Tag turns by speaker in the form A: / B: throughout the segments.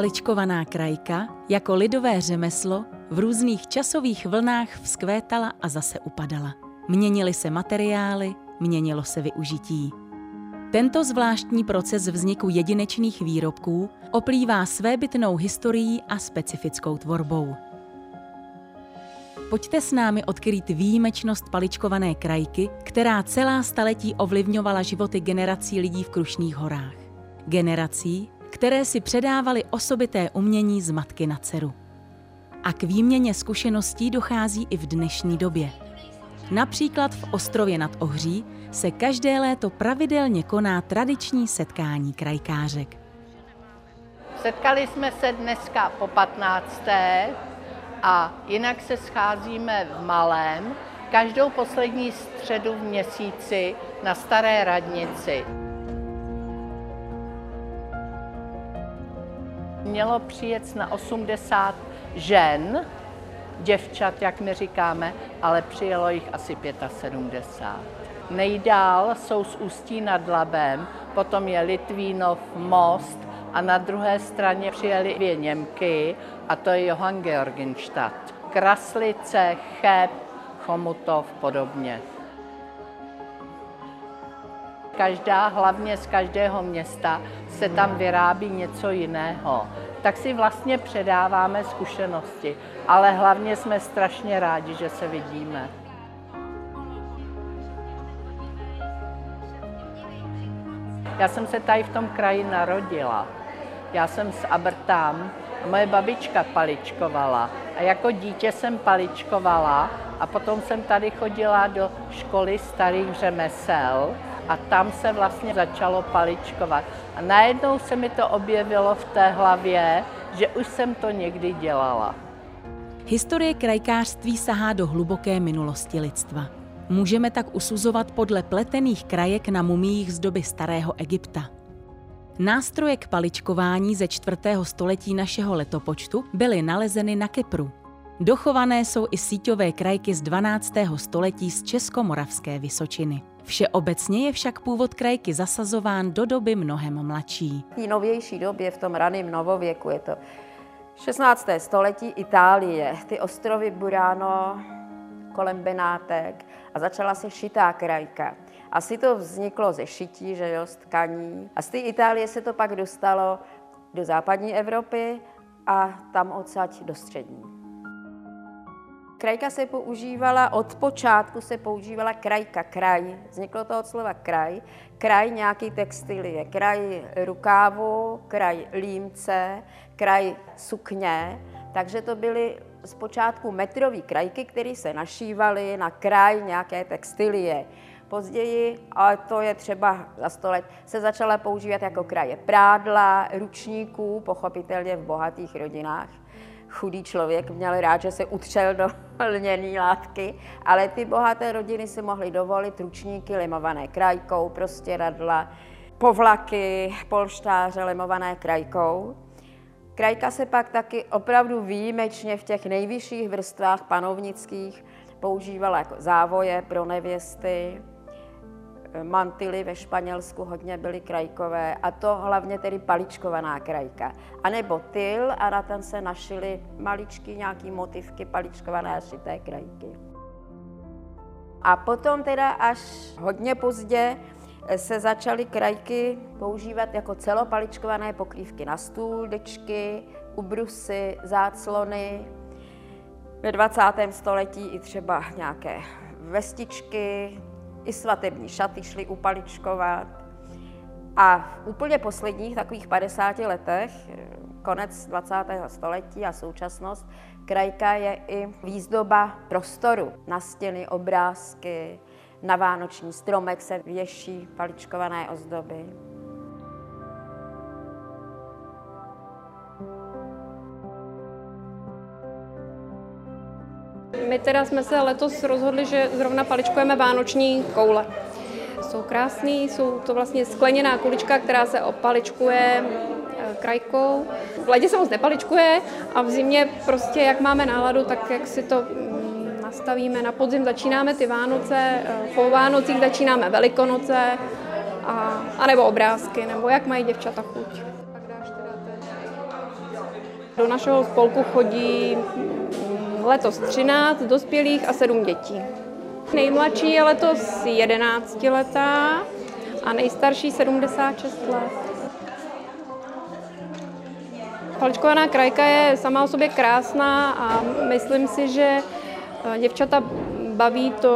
A: Paličkovaná krajka jako lidové řemeslo v různých časových vlnách vzkvétala a zase upadala. Měnily se materiály, měnilo se využití. Tento zvláštní proces vzniku jedinečných výrobků oplývá svébytnou historií a specifickou tvorbou. Pojďte s námi odkryt výjimečnost paličkované krajky, která celá staletí ovlivňovala životy generací lidí v Krušných horách. Generací, které si předávali osobité umění z matky na dceru. A k výměně zkušeností dochází i v dnešní době. Například v Ostrově nad Ohří se každé léto pravidelně koná tradiční setkání krajkářek.
B: Setkali jsme se dneska po 15. a jinak se scházíme v Malém každou poslední středu v měsíci na Staré radnici. Mělo přijet na 80 žen, děvčat, jak my říkáme, ale přijelo jich asi 75. Nejdál jsou z Ústí nad Labem, potom je Litvínov, Most a na druhé straně přijeli dvě Němky a to je Johann Georgenstadt. Kraslice, Cheb, Chomutov, podobně. Každá, hlavně z každého města, se tam vyrábí něco jiného. Tak si vlastně předáváme zkušenosti, ale hlavně jsme strašně rádi, že se vidíme. Já jsem se tady v tom kraji narodila. Já jsem z Abrtám a moje babička paličkovala. A jako dítě jsem paličkovala a potom jsem tady chodila do školy starých řemesel a tam se vlastně začalo paličkovat. A najednou se mi to objevilo v té hlavě, že už jsem to někdy dělala.
A: Historie krajkářství sahá do hluboké minulosti lidstva. Můžeme tak usuzovat podle pletených krajek na mumích z doby starého Egypta. Nástroje k paličkování ze 4. století našeho letopočtu byly nalezeny na Kypru. Dochované jsou i síťové krajky z 12. století z Českomoravské Vysočiny. Všeobecně je však původ krajky zasazován do doby mnohem mladší.
C: V novější době, v tom raném novověku, je to 16. století Itálie, ty ostrovy Burano, kolem Benátek a začala se šitá krajka. Asi to vzniklo ze šití, že jo, z tkaní. A z té Itálie se to pak dostalo do západní Evropy a tam odsaď do střední. Krajka se používala, od počátku se používala krajka, kraj. Vzniklo to od slova kraj. Kraj nějaký textilie, kraj rukávu, kraj límce, kraj sukně. Takže to byly zpočátku metrové krajky, které se našívaly na kraj nějaké textilie. Později, ale to je třeba za sto let, se začala používat jako kraje prádla, ručníků, pochopitelně v bohatých rodinách chudý člověk měl rád, že se utřel do lněné látky, ale ty bohaté rodiny si mohly dovolit ručníky limované krajkou, prostě radla, povlaky, polštáře limované krajkou. Krajka se pak taky opravdu výjimečně v těch nejvyšších vrstvách panovnických používala jako závoje pro nevěsty, mantily ve Španělsku hodně byly krajkové a to hlavně tedy paličkovaná krajka. A nebo tyl a na ten se našily maličky nějaký motivky paličkované a šité krajky. A potom teda až hodně pozdě se začaly krajky používat jako celopaličkované pokrývky na stůl, dečky, ubrusy, záclony. Ve 20. století i třeba nějaké vestičky, i svatební šaty šly upaličkovat. A v úplně posledních takových 50 letech, konec 20. století a současnost, krajka je i výzdoba prostoru. Na stěny obrázky, na vánoční stromek se věší paličkované ozdoby.
D: My teda jsme se letos rozhodli, že zrovna paličkujeme vánoční koule. Jsou krásný, jsou to vlastně skleněná kulička, která se opaličkuje eh, krajkou. V ledě se moc nepaličkuje a v zimě prostě jak máme náladu, tak jak si to mm, nastavíme. Na podzim začínáme ty Vánoce, eh, po Vánocích začínáme Velikonoce, a, a nebo obrázky, nebo jak mají děvčata chuť. Do našeho spolku chodí letos 13 dospělých a 7 dětí. Nejmladší je letos 11 letá a nejstarší 76 let. Paličkovaná krajka je sama o sobě krásná a myslím si, že eh, děvčata baví to,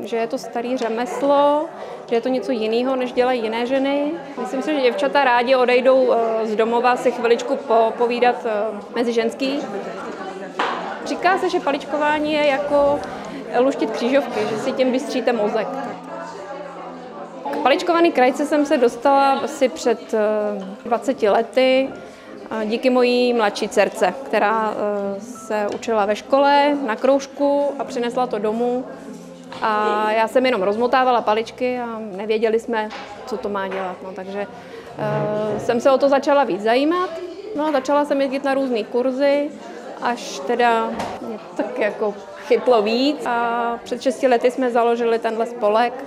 D: že je to starý řemeslo, že je to něco jiného, než dělají jiné ženy. Myslím si, že děvčata rádi odejdou eh, z domova si chviličku povídat eh, mezi ženský. Říká se, že paličkování je jako luštit křížovky, že si tím vystříte mozek. K paličkovaný krajce jsem se dostala asi před 20 lety díky mojí mladší dcerce, která eh, se učila ve škole na kroužku a přinesla to domů. A já jsem jenom rozmotávala paličky a nevěděli jsme, co to má dělat. No, takže jsem se o to začala víc zajímat. No a začala jsem jezdit na různé kurzy, až teda mě tak jako chytlo víc. A před 6 lety jsme založili tenhle spolek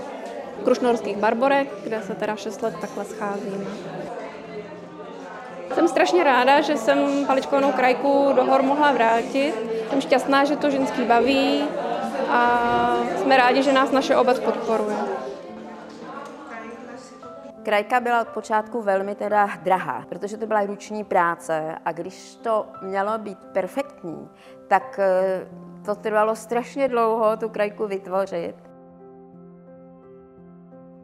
D: Krušnorských Barborech, kde se teda 6 let takhle scházíme. Jsem strašně ráda, že jsem paličkovanou krajku do hor mohla vrátit. Jsem šťastná, že to ženský baví a jsme rádi, že nás naše obec podporuje.
C: Krajka byla od počátku velmi teda drahá, protože to byla ruční práce a když to mělo být perfektní, tak eh, to trvalo strašně dlouho tu krajku vytvořit.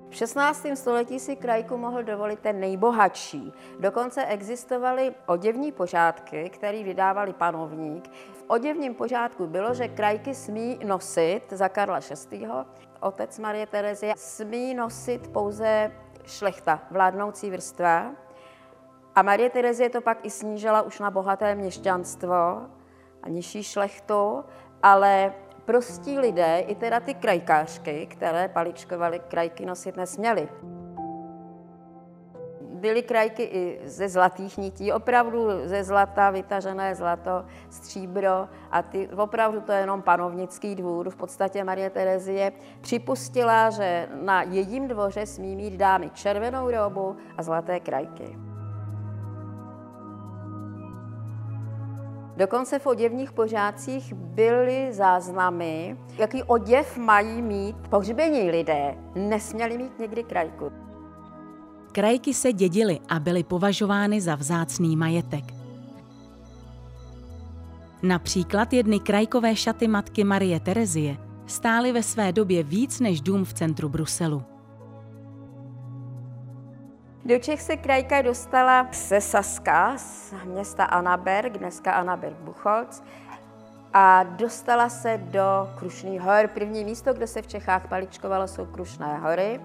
C: V 16. století si krajku mohl dovolit ten nejbohatší. Dokonce existovaly oděvní pořádky, které vydávali panovník. V oděvním pořádku bylo, že krajky smí nosit za Karla VI. Otec Marie Terezie smí nosit pouze šlechta, vládnoucí vrstva. A Marie Terezie to pak i snížila už na bohaté měšťanstvo a nižší šlechtu, ale prostí lidé, i teda ty krajkářky, které paličkovaly, krajky nosit nesměly. Byly krajky i ze zlatých nití, opravdu ze zlata, vytažené zlato, stříbro a ty, opravdu to je jenom panovnický dvůr. V podstatě Marie Terezie připustila, že na jejím dvoře smí mít dámy červenou robu a zlaté krajky. Dokonce v oděvních pořádcích byly záznamy, jaký oděv mají mít pohřbení lidé. Nesměli mít někdy krajku.
A: Krajky se dědily a byly považovány za vzácný majetek. Například jedny krajkové šaty matky Marie Terezie stály ve své době víc než dům v centru Bruselu.
C: Do Čech se krajka dostala ze Saska, z města Anaberg, dneska Anaberg Buchholz, a dostala se do Krušných hor. První místo, kde se v Čechách paličkovalo, jsou Krušné hory.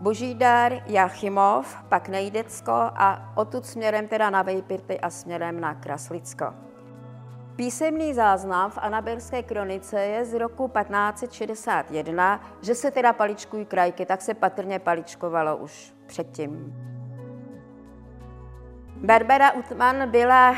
C: Božídar, Jachimov, pak Nejdecko a odtud směrem teda na Vejpirty a směrem na Kraslicko. Písemný záznam v Anaberské kronice je z roku 1561, že se teda paličkují krajky, tak se patrně paličkovalo už předtím. Barbara Utman byla eh,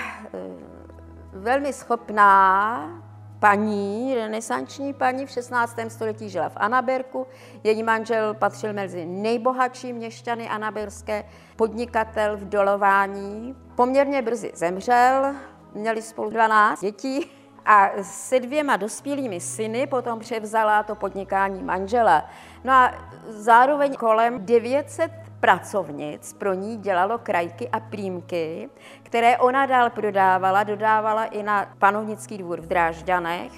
C: velmi schopná paní, renesanční paní, v 16. století žila v Anaberku. Její manžel patřil mezi nejbohatší měšťany anaberské, podnikatel v dolování. Poměrně brzy zemřel, měli spolu 12 dětí a se dvěma dospělými syny potom převzala to podnikání manžela. No a zároveň kolem 900 pracovnic pro ní dělalo krajky a prýmky, které ona dál prodávala, dodávala i na panovnický dvůr v Drážďanech.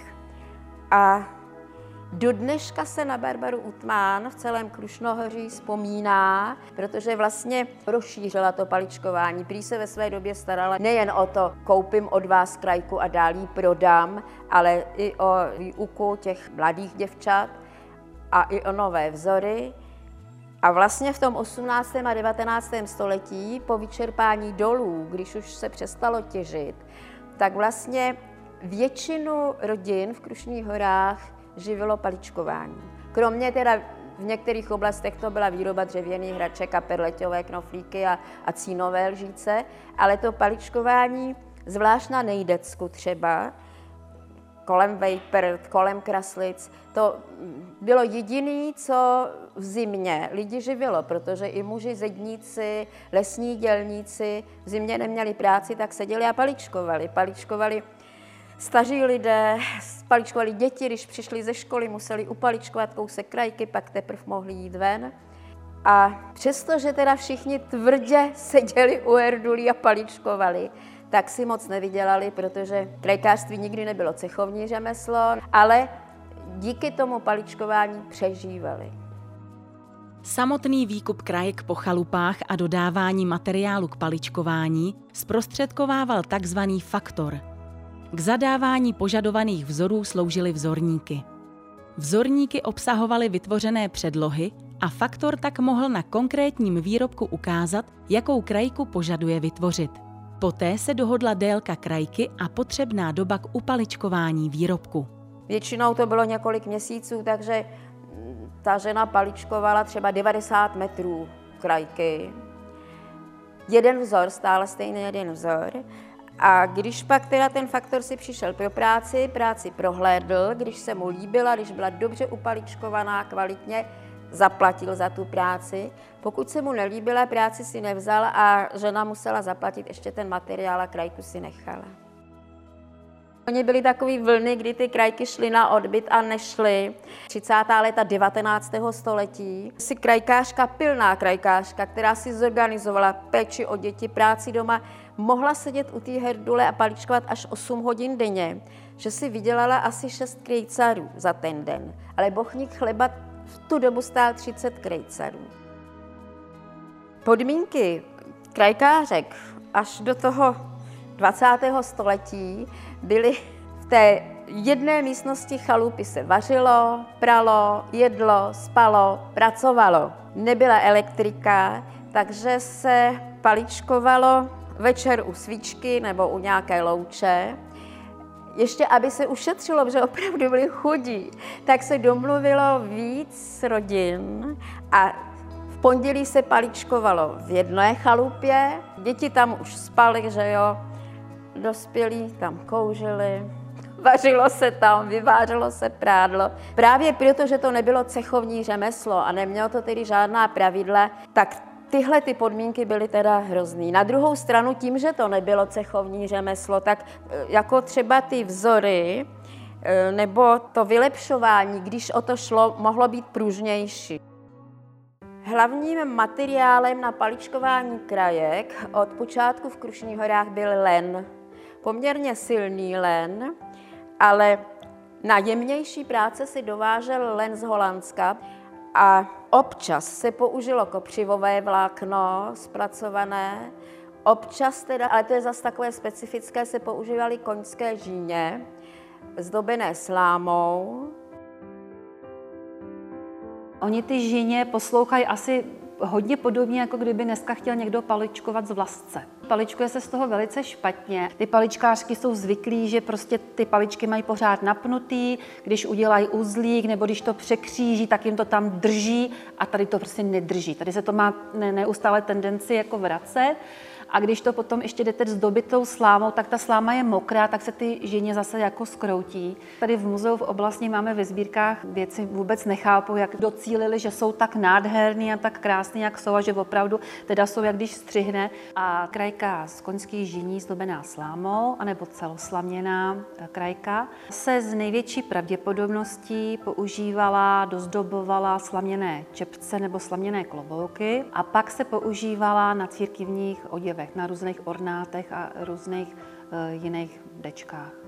C: A do dneška se na Barbaru Utmán v celém Krušnohoří vzpomíná, protože vlastně rozšířila to paličkování. Prý se ve své době starala nejen o to, koupím od vás krajku a dál ji prodám, ale i o výuku těch mladých děvčat a i o nové vzory. A vlastně v tom 18. a 19. století po vyčerpání dolů, když už se přestalo těžit, tak vlastně většinu rodin v Krušných horách živilo paličkování. Kromě teda v některých oblastech to byla výroba dřevěných hraček a perleťové knoflíky a, a cínové lžíce, ale to paličkování, zvlášť na Nejdecku třeba, kolem Vejpr, kolem Kraslic. To bylo jediné, co v zimě lidi živilo, protože i muži, zedníci, lesní dělníci v zimě neměli práci, tak seděli a paličkovali. Paličkovali staří lidé, paličkovali děti, když přišli ze školy, museli upaličkovat kousek krajky, pak teprve mohli jít ven. A přestože teda všichni tvrdě seděli u erdulí a paličkovali, tak si moc nevydělali, protože krajkářství nikdy nebylo cechovní řemeslo, ale díky tomu paličkování přežívali.
A: Samotný výkup krajek po chalupách a dodávání materiálu k paličkování zprostředkovával takzvaný faktor. K zadávání požadovaných vzorů sloužily vzorníky. Vzorníky obsahovaly vytvořené předlohy a faktor tak mohl na konkrétním výrobku ukázat, jakou krajku požaduje vytvořit. Poté se dohodla délka krajky a potřebná doba k upaličkování výrobku.
C: Většinou to bylo několik měsíců, takže ta žena paličkovala třeba 90 metrů krajky. Jeden vzor, stále stejný jeden vzor. A když pak teda ten faktor si přišel pro práci, práci prohlédl, když se mu líbila, když byla dobře upaličkovaná, kvalitně, zaplatil za tu práci. Pokud se mu nelíbila, práci si nevzal a žena musela zaplatit ještě ten materiál a krajku si nechala. Oni byli takový vlny, kdy ty krajky šly na odbyt a nešly. 30. léta 19. století si krajkářka, pilná krajkářka, která si zorganizovala péči o děti, práci doma, mohla sedět u té herdule a paličkovat až 8 hodin denně, že si vydělala asi 6 krejcarů za ten den. Ale bochník chleba v tu dobu stál 30 krejcarů. Podmínky krajkářek až do toho 20. století byly v té jedné místnosti chalupy se vařilo, pralo, jedlo, spalo, pracovalo. Nebyla elektrika, takže se paličkovalo večer u svíčky nebo u nějaké louče ještě aby se ušetřilo, protože opravdu byli chudí, tak se domluvilo víc rodin a v pondělí se paličkovalo v jedné chalupě, děti tam už spaly, že jo, dospělí tam kouřili, vařilo se tam, vyvářelo se prádlo. Právě proto, že to nebylo cechovní řemeslo a nemělo to tedy žádná pravidla, tak tyhle ty podmínky byly teda hrozný. Na druhou stranu tím, že to nebylo cechovní řemeslo, tak e, jako třeba ty vzory e, nebo to vylepšování, když o to šlo, mohlo být pružnější. Hlavním materiálem na paličkování krajek od počátku v Krušních horách byl len. Poměrně silný len, ale na jemnější práce si dovážel len z Holandska a Občas se použilo kopřivové vlákno zpracované, občas teda, ale to je zase takové specifické, se používaly koňské žíně, zdobené slámou.
E: Oni ty žíně poslouchají asi hodně podobně, jako kdyby dneska chtěl někdo paličkovat z vlastce. Paličkuje se z toho velice špatně. Ty paličkářky jsou zvyklí, že prostě ty paličky mají pořád napnutý, když udělají uzlík nebo když to překříží, tak jim to tam drží a tady to prostě nedrží. Tady se to má neustále tendenci jako vracet a když to potom ještě jdete zdobit tou slámou, tak ta sláma je mokrá, tak se ty ženě zase jako skroutí. Tady v muzeu v oblasti máme ve sbírkách věci vůbec nechápou, jak docílili, že jsou tak nádherný a tak krásný, jak jsou a že opravdu teda jsou, jak když střihne. A krajka z koňských žiní zdobená slámou, anebo celoslaměná krajka, se z největší pravděpodobností používala, dozdobovala slaměné čepce nebo slaměné klobouky a pak se používala na církivních oděvech, na různých ornátech a různých uh, jiných dečkách.